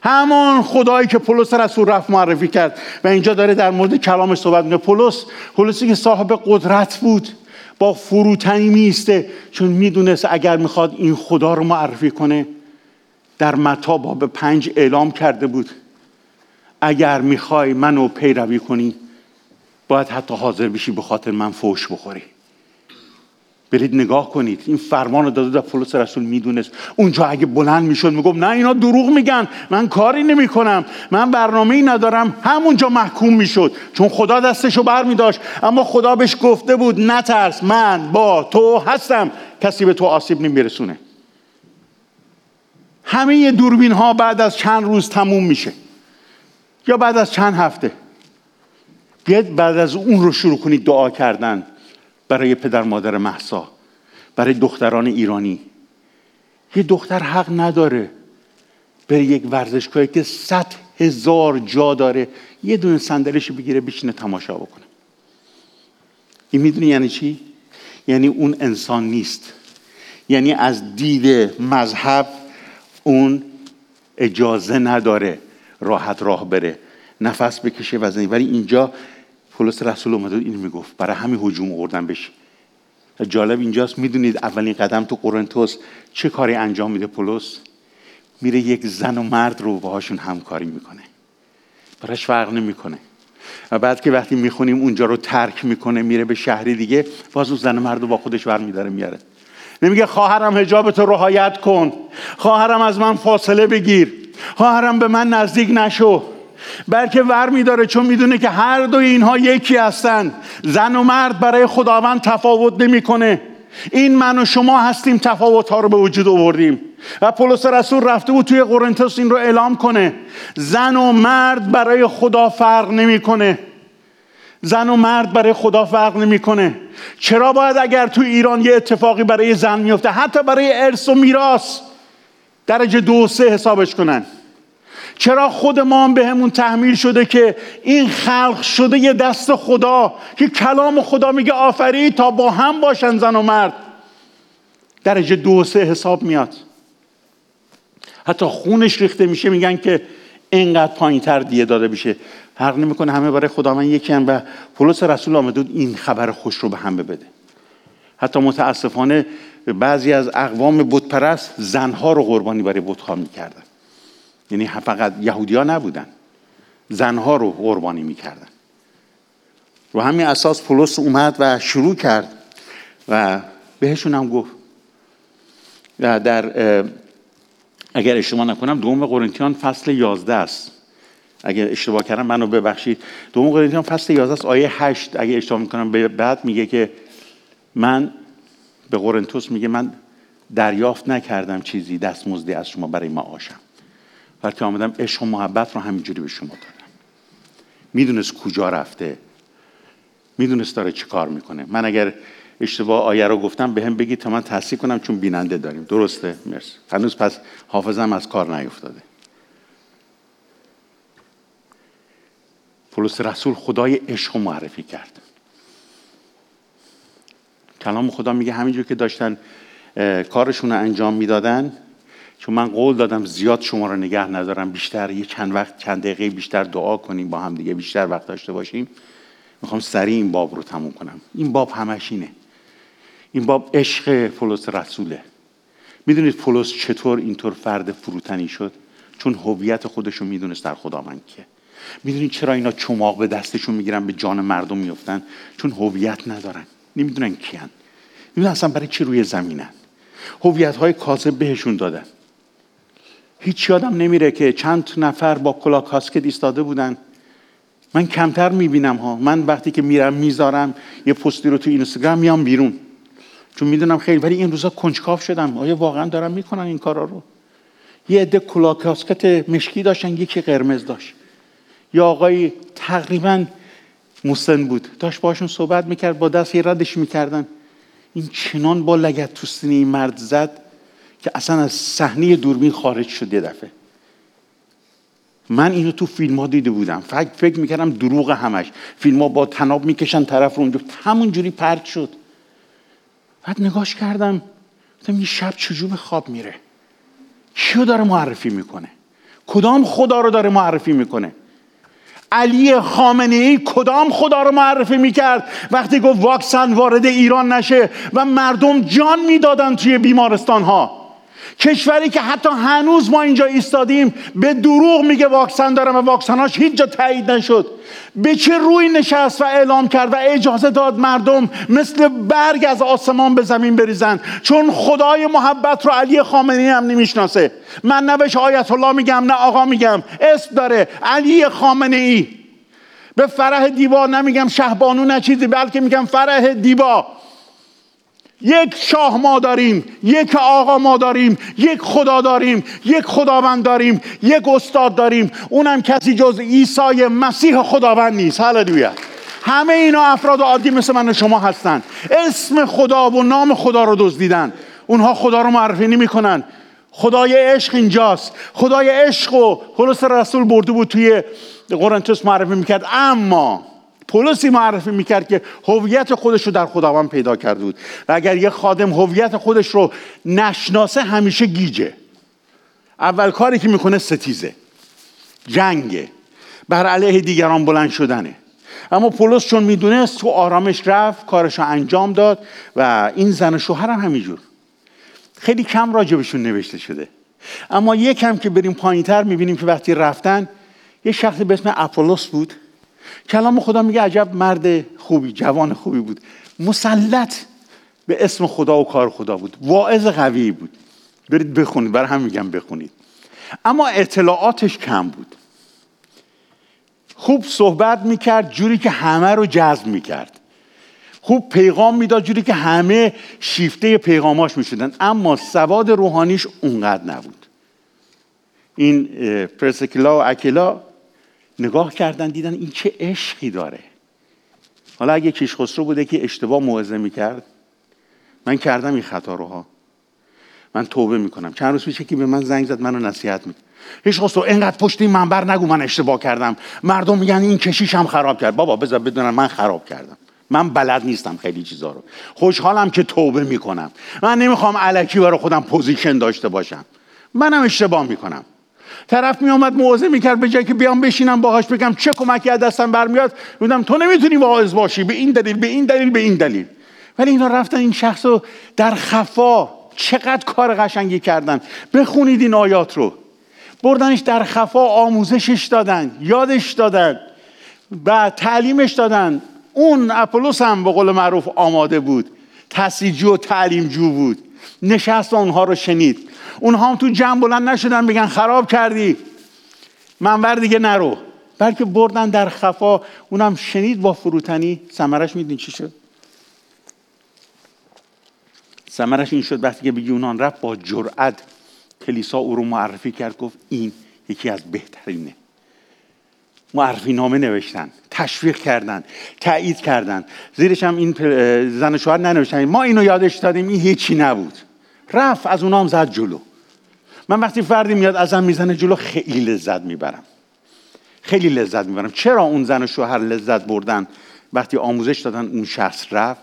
همون خدایی که پولس رسول رفت معرفی کرد. و اینجا داره در مورد کلامش صحبت می‌کنه. پولس پولسی که صاحب قدرت بود. با فروتنی میسته چون می‌دونست اگر می‌خواد این خدا رو معرفی کنه در متا باب پنج اعلام کرده بود اگر می‌خوای منو پیروی کنی باید حتی حاضر بشی به خاطر من فوش بخوری. برید نگاه کنید. این فرمان رو داده در پولس رسول می‌دونست. اونجا اگه بلند می‌شد می‌گفت نه اینا دروغ میگن. من کاری نمی‌کنم. من برنامه ای ندارم. همونجا محکوم می‌شد. چون خدا دستشو بر میداشت اما خدا بهش گفته بود نترس من با تو هستم. کسی به تو آسیب نمیرسونه. همه دوربین ها بعد از چند روز تموم میشه. یا بعد از چند هفته. بیاید بعد از اون رو شروع کنید دعا کردن. برای پدر مادر محسا برای دختران ایرانی. یه دختر حق نداره به یک ورزشگاهی که صد هزار جا داره یه دونه صندلیش بگیره بشینه تماشا بکنه. این می‌دونی یعنی چی؟ یعنی اون انسان نیست. یعنی از دید مذهب اون اجازه نداره راحت راه بره. نفس بکشه و ولی اینجا پولس رسول اومده اینو می‌گفت. برای همین هجوم آوردن بشه جالب اینجاست می‌دونید اولین قدم تو قرنتوس چه کاری انجام میده پولس؟ میره یک زن و مرد رو باهاشون همکاری می‌کنه. براش فرق نمی‌کنه. و بعد که وقتی می‌خونیم اونجا رو ترک می‌کنه میره به شهری دیگه باز اون زن و مرد رو با خودش برمیداره میاره. نمیگه خواهرم حجابت رو رهایت کن. خواهرم از من فاصله بگیر. خواهرم به من نزدیک نشو. بلکه ور میداره چون می‌دونه که هر دو اینها یکی هستند زن و مرد برای خداوند تفاوت نمی‌کنه. این من و شما هستیم تفاوت ها رو به وجود آوردیم. و پولس رسول رفته بود توی قرنتوس این رو اعلام کنه. زن و مرد برای خدا فرق نمی‌کنه. زن و مرد برای خدا فرق نمی‌کنه. چرا باید اگر تو ایران یه اتفاقی برای زن میفته حتی برای ارث و میراث. درجه دو سه حسابش کنن. چرا خود ما هم به همون تحمیل شده که این خلق شده یه دست خدا که کلام خدا میگه آفری تا با هم باشن زن و مرد؟ درجه دو سه حساب میاد. حتی خونش ریخته میشه میگن که اینقدر پایین تر دیه داده بشه فرق نمی‌کنه همه برای خدا من یکی هم و پولس رسول آمده این خبر خوش رو به هم بده حتی متاسفانه بعضی از اقوام بتپرست زنها رو قربانی برای بتها می‌کردن. یعنی فقط یهودی ها نبودن. زنها رو قربانی می‌کردن. رو همین اساس پولس اومد و شروع کرد و بهشون هم گفت. در اگر اشتباه نکنم دوم قرنتیان فصل 11 است. اگر اشتباه کردم منو ببخشید. دوم قرنتیان فصل 11 است آیه 8 اگه اشتباه می‌کنم بعد میگه که من به قرنتوس میگه من دریافت نکردم چیزی دستمزدی از شما برای معاشم بلکه آمدم عشق و محبت رو همینجوری به شما دادم. می‌دونست کجا رفته. می‌دونست داره چی کار می‌کنه. من اگر اشتباه آیه رو گفتم به هم بگید تا من تصحیح کنم چون بیننده داریم. درسته؟ مرسی. هنوز پس حافظم از کار نیفتاده. پولس رسول خدای عشق معرفی کرد. کلام خدا میگه همینجور که داشتن کارشون رو انجام می‌دادن چون من قول دادم زیاد شما رو نگه ندارم بیشتر یه چند وقت چند دقیقه بیشتر دعا کنیم با هم دیگه بیشتر وقت داشته باشیم. می‌خوام سریع این باب رو تموم کنم. این باب همش اینه. این باب عشق پولس رسوله. می‌دونید پولس چطور اینطور فرد فروتنی شد؟ چون هویت خودش رو می‌دونست در خدا من کیه. می‌دونید چرا اینا چماق به دستشون می‌گیرن به جان مردم میفتن چون هویت ندارن. نمی‌دونن کیان. می‌دونن اصلا برای چی روی زمینن؟ هویت های کاذب بهشون دادن. هیچ یادم نمیره که چند نفر با کلا کاسکت ایستاده بودن. من کمتر می‌بینم ها. من وقتی که میرم می‌ذارم یه پستی رو تو اینستاگرام میام بیرون. چون می‌دونم خیلی ولی این روزا کنجکاف شدم. آیا واقعا دارم می‌کنن این کارا رو؟ یه عده کلا کاسکت مشکی داشتن یکی قرمز داشت. یا آقای تقریبا مسن بود. داشت باشون صحبت می‌کرد با دست یه ردش می‌کردن. این چنان با لگت تو این مرد زد. که اصلا از صحنه دوربین خارج شد یه دفعه. من اینو تو فیلم ها دیده بودم. فکر, فکر می‌کردم دروغ همش. فیلم ها با تناب می‌کشن طرف رو اونجا. همون جوری پرد شد. بعد نگاش کردم. گفتم این شب چجور به خواب میره؟ کیو داره معرفی می‌کنه؟ کدام خدا رو داره معرفی می‌کنه؟ علی خامنه ای کدام خدا رو معرفی می‌کرد؟ وقتی گفت واکسن وارد ایران نشه و مردم جان می‌دادن توی بیمارستان ها کشوری که حتی هنوز ما اینجا ایستادیم به دروغ میگه واکسن دارم و واکسناش هیچ جا تایید نشد. به چه روی نشست و اعلام کرد و اجازه داد مردم مثل برگ از آسمان به زمین بریزن؟ چون خدای محبت رو علی خامنه‌ای هم نمی‌شناسه. من نه آیت الله میگم نه آقا میگم. اسم داره علی خامنه ای به فرح دیوا نمیگم شهبانو نه چیزی بلکه میگم فرح دیوا یک شاه ما داریم یک آقا ما داریم یک خدا داریم یک خداوند داریم یک استاد داریم. اونم کسی جز عیسی مسیح خداوند نیست. هللویا همه اینا افراد عادی مثل من و شما هستن. اسم خدا و نام خدا رو دزدیدن. اونها خدا رو معرفی نمی‌کنن. خدای عشق اینجاست. خدای عشق و پولس رسول برده بود توی قرنتوس معرفی می‌کرد. اما پولسی معرفی می‌کرد که هویت خودش رو در خداوند پیدا کرده بود. و اگر یه خادم هویت خودش رو نشناسه همیشه گیجه. اول کاری که می‌کنه ستیزه. جنگه. بر علیه دیگران بلند شدنه. اما پولس چون می‌دونست تو آرامش رفت کارش رو انجام داد و این زن و شوهر هم همینجور. خیلی کم راجبشون نوشته شده. اما یکم که بریم پایین تر می‌بینیم که وقتی رفتن یه شخصی به اسم اپولوس بود. کلام خدا میگه عجب مرد خوبی جوان خوبی بود. مسلط به اسم خدا و کار خدا بود. واعظ قوی بود. برید بخونید برای هم میگم بخونید. اما اطلاعاتش کم بود. خوب صحبت می‌کرد جوری که همه رو جذب می‌کرد. خوب پیغام می‌داد جوری که همه شیفته پیغاماش می‌شدن. اما سواد روحانیش اونقدر نبود. این پرسکلا و اکلا نگاه کردن دیدن این چه عشقی داره. حالا اگه کیش خسرو بوده که اشتباه موعظه می‌کرد من کردم این خطا رو ها. من توبه می‌کنم. چند روز پیش که به من زنگ زد منو نصیحت می‌کنه هیچ خواستو اینقدر پشت این منبر نگو من اشتباه کردم. مردم میگن این کشیشم خراب کرد. بابا بذار بدونم من خراب کردم. من بلد نیستم خیلی چیزا رو. خوشحالم که توبه می‌کنم. من نمی‌خوام الکی برای خودم position داشته باشم. منم اشتباه می‌کنم. طرف می آمد موعظه می‌کرد به جای که بیام بشینم باهاش بگم چه کمکی از دستم برمیاد. بودم تو نمی‌تونی واعظ باشی به این دلیل به این دلیل به این دلیل. ولی اینا رفتن این شخص رو در خفا. چقدر کار قشنگی کردن. بخونید این آیات رو. بردنش در خفا آموزشش دادن یادش دادن و تعلیمش دادن. اون اپولوس هم به قول معروف آماده بود. تسیجو و تعلیمجو بود. نشست اونها رو شنید. اونها هم تو جمع بلند نشدن بگن خراب کردی. منبر دیگه نرو. بلکه بردن در خفا. اونم شنید با فروتنی. سمرش میدین چی شد؟ سمرش این شد وقتی که به یونان رفت با جرأت کلیسا او رو معرفی کرد گفت این یکی از بهترینه. معرفی نامه نوشتن تشویق کردن تایید کردن. زیرش هم این زن شوهر ننوشتن. ما اینو یادش دادیم این هیچی نبود. رفت از اونام زد جلو. من وقتی فردی میاد ازم می‌زنه جلو خیلی لذت می‌برم. خیلی لذت می‌برم. چرا اون زن و شوهر لذت بردن؟ وقتی آموزش دادن اون شخص رفت.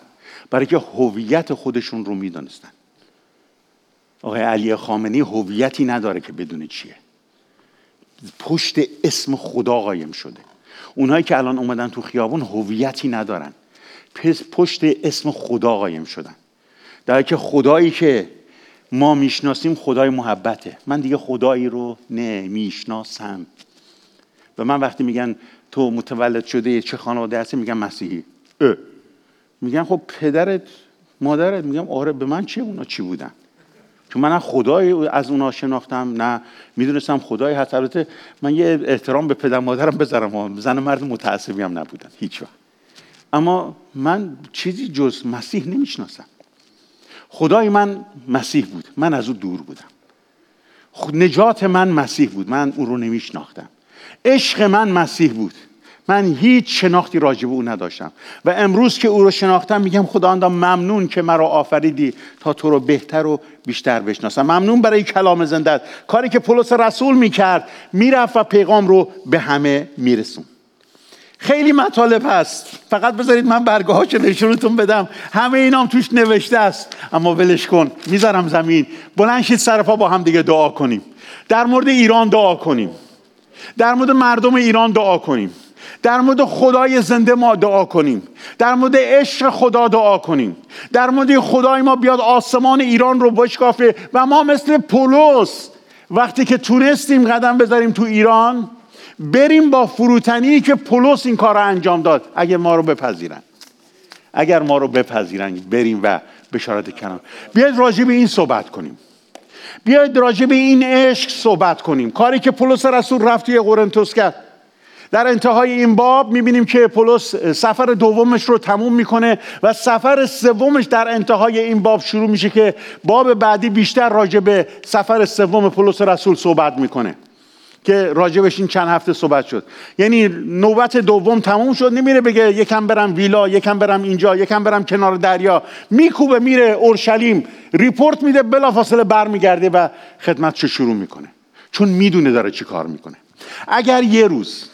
برای که هویت خودشون رو می‌دونستن. آقای علی خامنی هویتی نداره که بدون چیه. پشت اسم خدا قایم شده. اونهایی که الان اومدن تو خیابون هویتی ندارن. پشت اسم خدا قایم شدن. در که خدایی که ما می‌شناسیم خدای محبته. من دیگه خدایی رو نمی‌شناسم. و من وقتی میگن تو متولد شده چه خانواده هستی؟ میگن مسیحی. اه. میگن خب پدرت مادرت؟ میگم آره به من چه اونا چی بودن؟ چون من خدای از اونا شناختم نه می‌دونستم خدای هست. البته من یه احترام به پدر مادرم بذارم زن مرد متعصبی هم نبودن هیچ وقت. اما من چیزی جز مسیح نمی‌شناسم. خدای من مسیح بود من از او دور بودم. نجات من مسیح بود من او رو نمیشناختم. عشق من مسیح بود. من هیچ شناختی راجع به او نداشتم. و امروز که او رو شناختم میگم خدا ممنون که مرا آفریدی تا تو رو بهتر و بیشتر بشناسم. ممنون برای کلام زندت. کاری که پولس رسول می‌کرد می‌رفت و پیغام رو به همه میرسون خیلی مطالب هست. فقط بذارید من برگه هاشو نشونتون بدم. همه اینام توش نوشته است. اما ولش کن. می‌ذارم زمین. بلند شید سرپا با هم دیگه دعا کنیم. در مورد ایران دعا کنیم. در مورد مردم ایران دعا کنیم. در مورد خدای زنده ما دعا کنیم. در مورد عشق خدا دعا کنیم. در مورد خدای ما بیاد آسمان ایران رو بشکافه و ما مثل پولس وقتی که تونستیم قدم بذاریم تو ایران بریم با فروتنی که پولس این کار رو انجام داد. اگر ما رو بپذیرن. اگر ما رو بپذیرن بریم و بشارت کنم بیاید راجع به این صحبت کنیم. بیاید راجع به این عشق صحبت کنیم. کاری که پولس رسول رفت توی قرنتوس کرد. در انتهای این باب می‌بینیم که پولس سفر دومش رو تموم می‌کنه و سفر سومش در انتهای این باب شروع میشه که باب بعدی بیشتر راجع به سفر سوم پولس رسول صحبت می‌کنه که راجبش این چند هفته صحبت شد. یعنی نوبت دوم تموم شد نمیره بگه یکم برم ویلا یکم برم اینجا یکم برم کنار دریا. میکوبه میره اورشلیم. ریپورت میده بلافاصله برمیگرده و خدمتش شروع می‌کنه. چون می‌دونه داره چی کار می‌کنه. اگر یه روز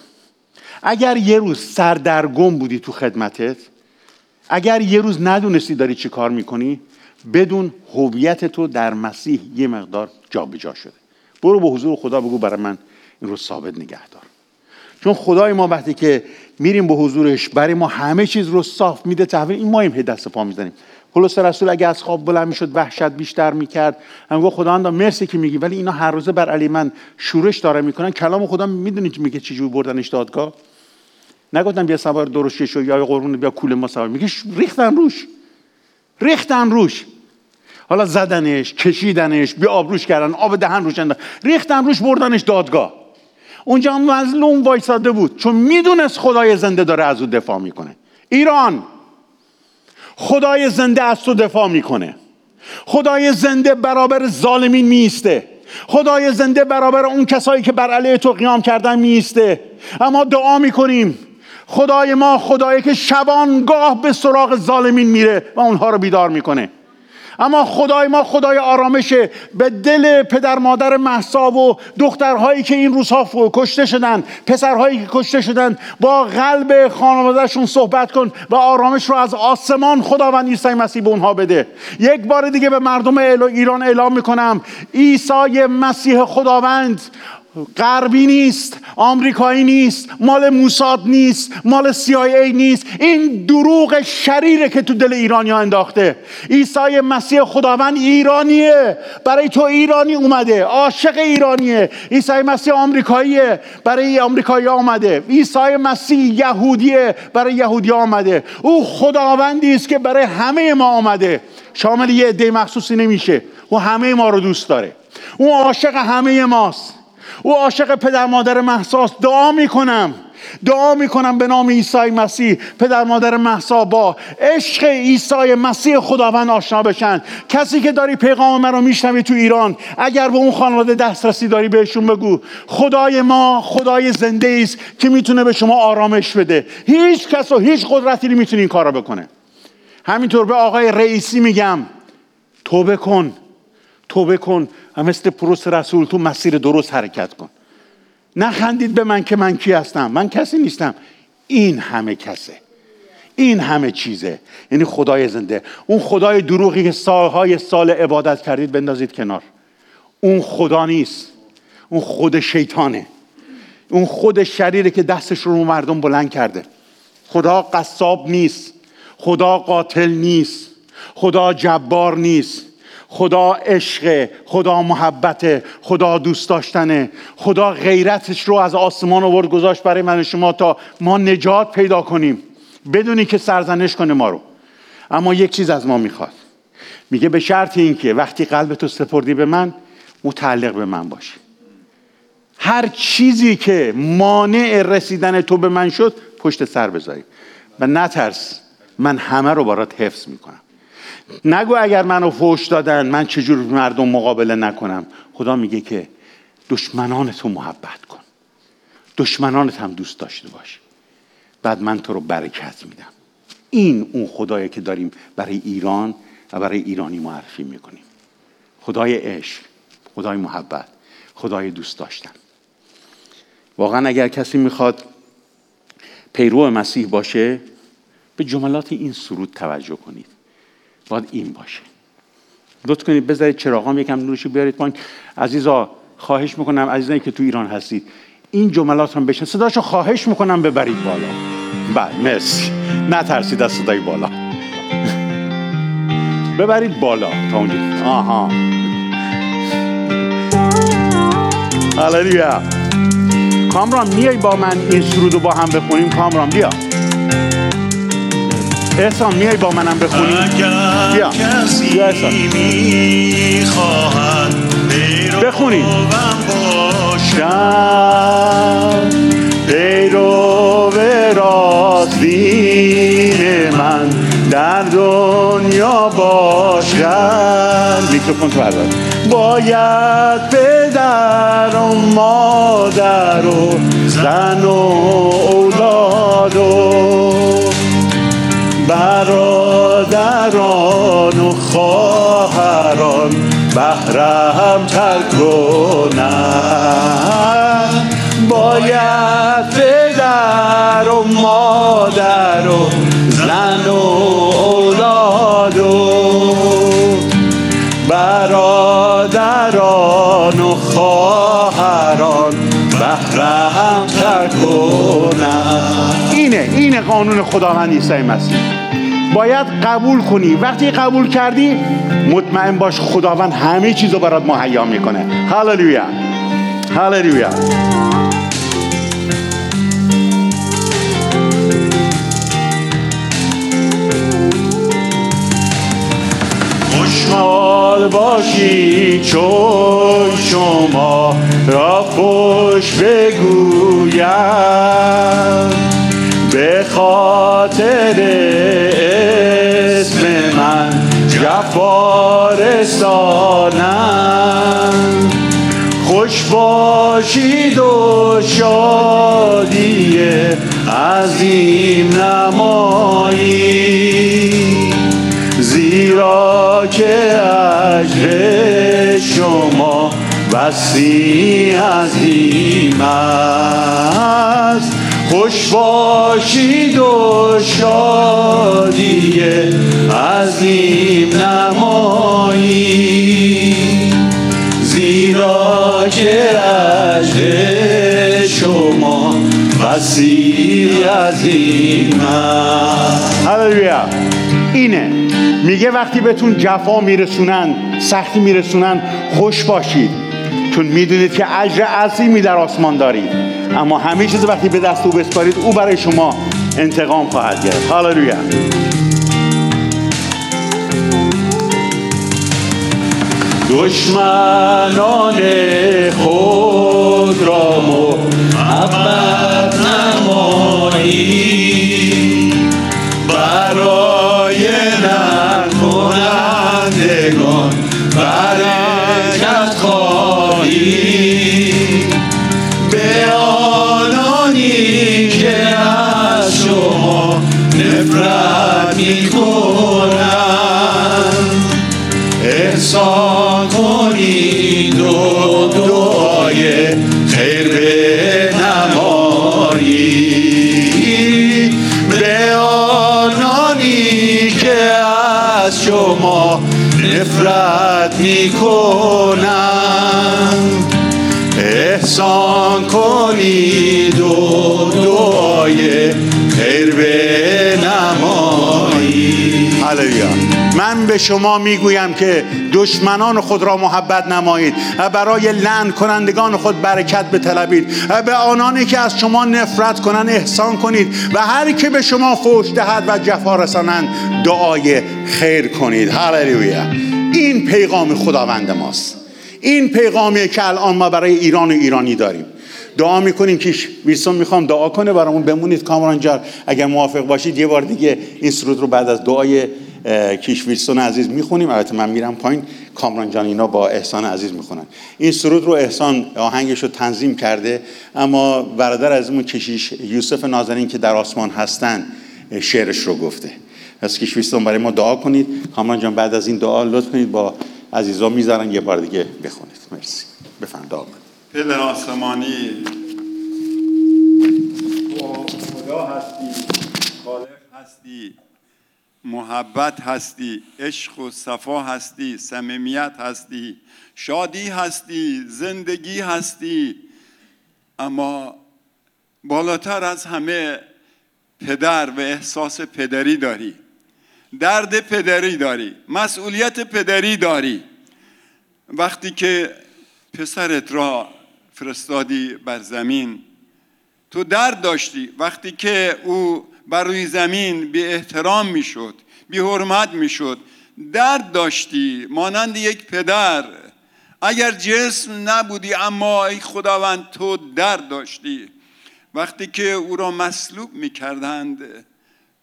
اگر یه روز سردرگم بودی تو خدمتت اگر یه روز ندونستی داری چی کار می‌کنی بدون هویت تو در مسیح یه مقدار جابجا جا شده. برو به حضور خدا بگو برای من این رو ثابت نگه دار. چون خدای ما وقتی که میریم به حضورش برای ما همه چیز رو صاف میده تحویل این ما هی دست پا می‌زنیم. پولس رسول اگه از خواب بلند می‌شد وحشت بیشتر می‌کرد. هم گفت خدا مرسی که میگی. ولی اینا هر روزه بر علی من شورش داره می‌کنن. کلام خدا می‌دونید میگه چجوری بردنش دادگاه. نگفتم بیا سوار درشت شو یا قربون بیا کول ما سوار. میگه ریختن روش. ریختن روش. حالا زدنش کشیدنش بیا آبروش کردن آب دهن روش انداختن ریختن روش بردنش دادگاه. اونجا مظلوم وایساده بود. چون می‌دونست خدای زنده داره از او دفاع می‌کنه. ایران. خدای زنده از تو دفاع می‌کنه. خدای زنده برابر ظالمین میسته خدای زنده برابر اون کسایی که بر علیه تو قیام کردن میسته اما دعا می‌کنیم. خدای ما خدایی که شبانگاه به سراغ ظالمین میره و اونها رو بیدار می‌کنه. اما خدای ما خدای آرامشه به دل پدر مادر محسا و دخترهایی که این روزها کشته شدن پسرهایی که کشته شدن با قلب خانوادهشون صحبت کن و آرامش رو از آسمان خداوند عیسی مسیح به اونها بده. یک بار دیگه به مردم ایران اعلام می‌کنم عیسی مسیح خداوند غربی نیست آمریکایی نیست مال موساد نیست مال CIA نیست. این دروغ شریره که تو دل ایرانی ها انداخته. عیسی مسیح خداوند ایرانیه. برای تو ایرانی اومده عاشق ایرانیه. عیسی مسیح آمریکاییه برای آمریکایی آمده عیسی مسیح یهودیه برای یهودی آمده او خداوندی است که برای همه ما آمده شامل یه عده مخصوصی نمیشه. او همه ما رو دوست داره. او عاشق همه ماست. او عاشق پدر مادر محساس. دعا می‌کنم. دعا می‌کنم به نام عیسی مسیح. پدر مادر محسا با عشق عیسی مسیح خداوند آشنا بشن. کسی که داری پیغام من رو میشنوی تو ایران اگر به اون خانواده دسترسی داری بهشون بگو. خدای ما خدای زنده است که می‌تونه به شما آرامش بده. هیچ کس و هیچ قدرتی نمی‌تونه این کارو بکنه. همینطور به آقای رئیسی میگم. توبه کن. توبه کن و مثل پروس رسول تو مسیر درست حرکت کن. نخندید به من که من کی هستم؟ من کسی نیستم. این همه کسه. این همه چیزه. یعنی خدای زنده. اون خدای دروغی که سالهای سال عبادت کردید بندازید کنار. اون خدا نیست. اون خود شیطانه. اون خود شریره که دستش رو مردم بلند کرده. خدا قصاب نیست. خدا قاتل نیست. خدا جبار نیست. خدا عشق خدا محبت خدا دوست داشتنه. خدا غیرتش رو از آسمان آورد گذاشت برای من شما تا ما نجات پیدا کنیم. بدونی که سرزنش کنه ما رو. اما یک چیز از ما می‌خواد. میگه به شرط اینکه وقتی قلبتو سپردی به من متعلق به من باشی. هر چیزی که مانع رسیدن تو به من شد پشت سر بذاری. و نترس من همه رو برات حفظ می‌کنم. نگو اگر منو فوش دادن من چجور مردم مقابله نکنم. خدا میگه که دشمنان تو محبت کن. دشمنانت هم دوست داشته باش. بعد من تو رو برکت میدم. این اون خدایی که داریم برای ایران و برای ایرانی معرفی می‌کنیم. خدای عشق خدای محبت خدای دوست داشتن. واقعا اگر کسی می‌خواد پیرو مسیح باشه به جملات این سرود توجه کنید. باید این باشه. لطف کنید بذارید چراغام یکم نورشی بیارید پایین. عزیزا خواهش می‌کنم عزیزانی که تو ایران هستید این جملات هم بشن. صداشو خواهش می‌کنم ببرید بالا. بله مرسی. نترسید از صدای بالا. ببرید بالا تا اونجا. آها. هللویا کامران میای با من این سرودو با هم بخونیم؟ کامران بیا. احسان میای با منم بخونی؟ بیا. بیا احسان. بخونی. پیرو راستین من در دنیا باشد. میکروفون تو باید پدر و مادر و خواهران بهرم تر کنن باید پدر و مادر و زن و اولاد و برادران و خواهران بهرم تر کنم اینه اینه قانون خداوند عیسی مسیح. باید قبول کنی. وقتی قبول کردی مطمئن باش خداوند همه چیز رو برات مهیا می‌کنه. هاللویا هاللویا خوشحال باشی چون شما را خوش بگویم. به خاطر رسانم خوش باشید و شادی عظیم نمایی. زیرا که اجر شما بسی عظیم است. خوش باشید و شادی عظیم نمایی. زیرا که اجر شما بسی عظیم هللویا اینه. میگه وقتی بهتون جفا میرسونن سختی میرسونن خوش باشید. چون می‌دونید که اجر عظیمی در آسمان دارید. اما همه چیز وقتی به دست او بسپارید او برای شما انتقام خواهد گرفت. هاللویا دشمنان خود را محبت نمایی برای نکنندگان برکت خواهی به آنانی که از شما نفرت می احسان کنید و دعای خیر بنمایید به آنانی که از شما نفرت می کنند احسان کنید. من به شما می‌گویم که دشمنان خود را محبت نمایید و برای لعن کنندگان خود برکت بطلبید و به آنانی که از شما نفرت کنند احسان کنید و هر که به شما فوش دهد و جفا رسانند دعای خیر کنید. هللویا. این پیغام خداوند ماست. این پیغامیه که الان ما برای ایران و ایرانی داریم. دعا می‌کنیم که ویلسون می‌خوام دعا کنه برامون بمونید کامران جار اگر موافق باشید یه بار دیگه این سرود رو بعد از دعای کیش ویلسون عزیز می‌خونیم. البته من میرم پایین. کامران جان اینا با احسان عزیز می‌خونن. این سرود رو احسان آهنگش رو تنظیم کرده. اما برادر ازمون کشیش یوسف نازنین که در آسمان هستن شعرش رو گفته. پس کیش ویلسون برای ما دعا کنید. کامران جان بعد از این دعا لطف کنید. با عزیزا می‌ذارن یه بار دیگه بخونید. مرسی. بفرمایید. دعا کنید. پدر آسمانی خدا هستی. خالق هستی. محبت هستی عشق و صفا هستی صمیمیت هستی شادی هستی زندگی هستی. اما بالاتر از همه پدر و احساس پدری داری درد پدری داری مسئولیت پدری داری. وقتی که پسرت را فرستادی بر زمین تو درد داشتی. وقتی که او بر روی زمین بی احترام می‌شد بی حرمت می‌شد. درد داشتی مانند یک پدر. اگر جسم نبودی اما ای خداوند تو درد داشتی. وقتی که او را مصلوب می‌کردند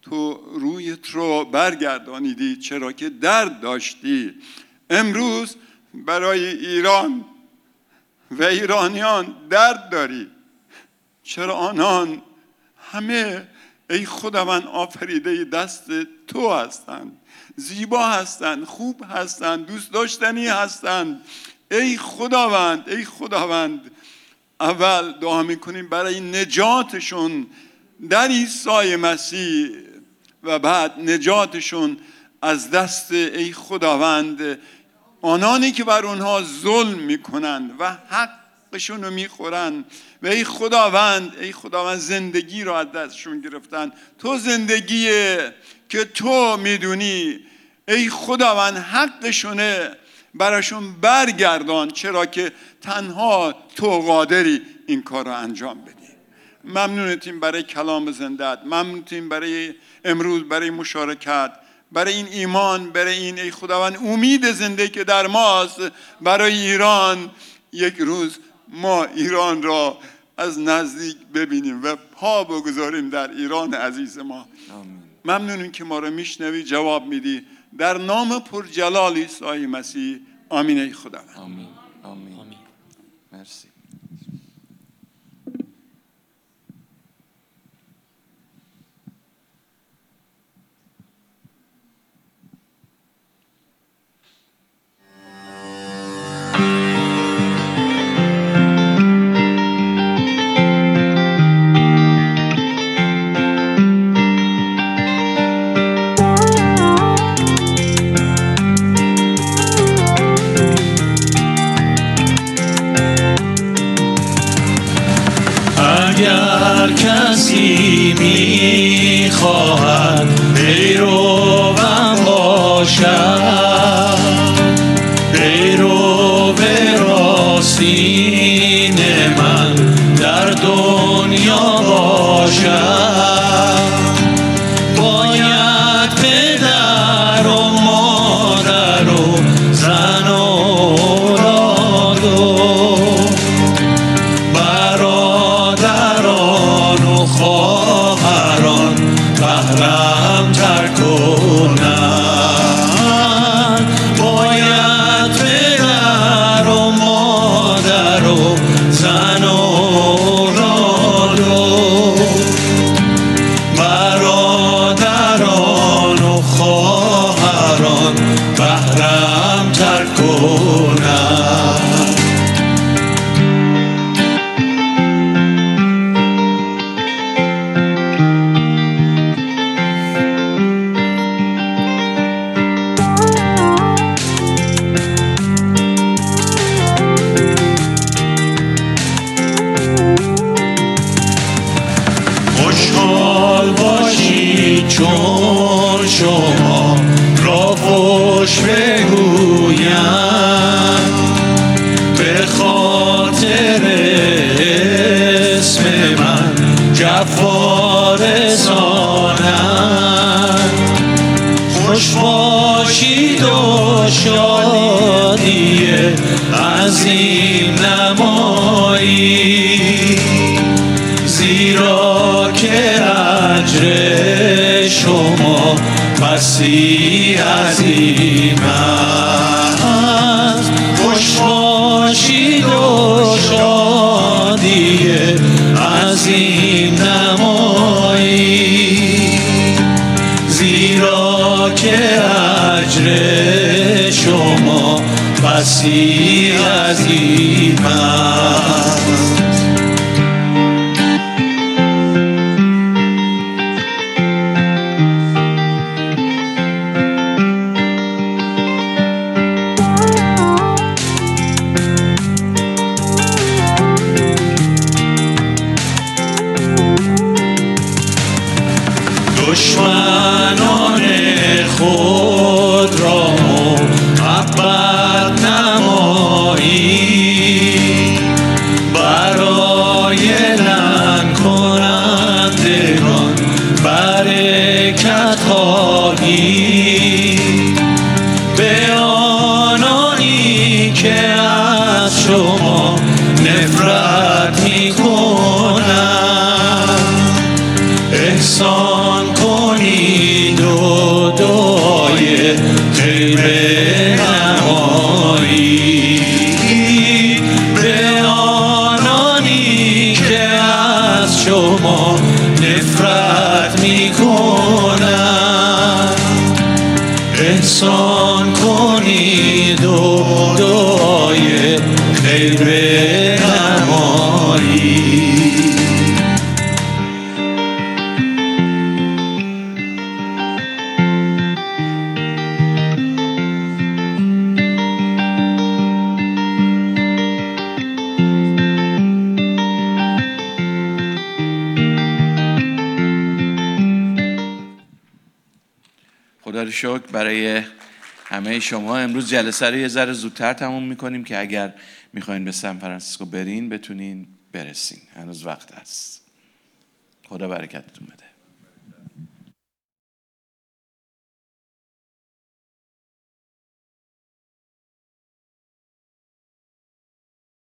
تو رویت رو برگردانیدی چرا که درد داشتی. امروز برای ایران و ایرانیان درد داری. چرا آنان همه ای خداوند آفریده دست تو هستند. زیبا هستند خوب هستند دوست داشتنی هستند. ای خداوند ای خداوند اول دعا می‌کنیم برای نجاتشون در عیسی مسیح و بعد نجاتشون از دست ای خداوند. آنانی که بر اونها ظلم می‌کنند و حق حقشون رو می‌خورن و ای خداوند ای خداوند زندگی رو از دستشون گرفتن. تو زندگیه که تو می‌دونی ای خداوند حقشونه براشون برگردان. چرا که تنها تو قادری این کار رو انجام بدی. ممنونتیم برای کلام زندت. ممنونتیم برای امروز برای مشارکت. برای این ایمان برای این ای خداوند امید زنده که در ماست. برای ایران یک روز ما ایران را از نزدیک ببینیم و پا بگذاریم در ایران عزیز ما. ممنونیم که ما رو میشنوی جواب میدی. در نام پرجلال عیسی مسیح. آمین ای آمین آمین. مسیح برای همه شما. امروز جلسه رو یه ذره زودتر تموم می‌کنیم که اگر می‌خواین به سان فرانسیسکو برین بتونین برسین. هنوز وقت هست. خدا برکتتون بده.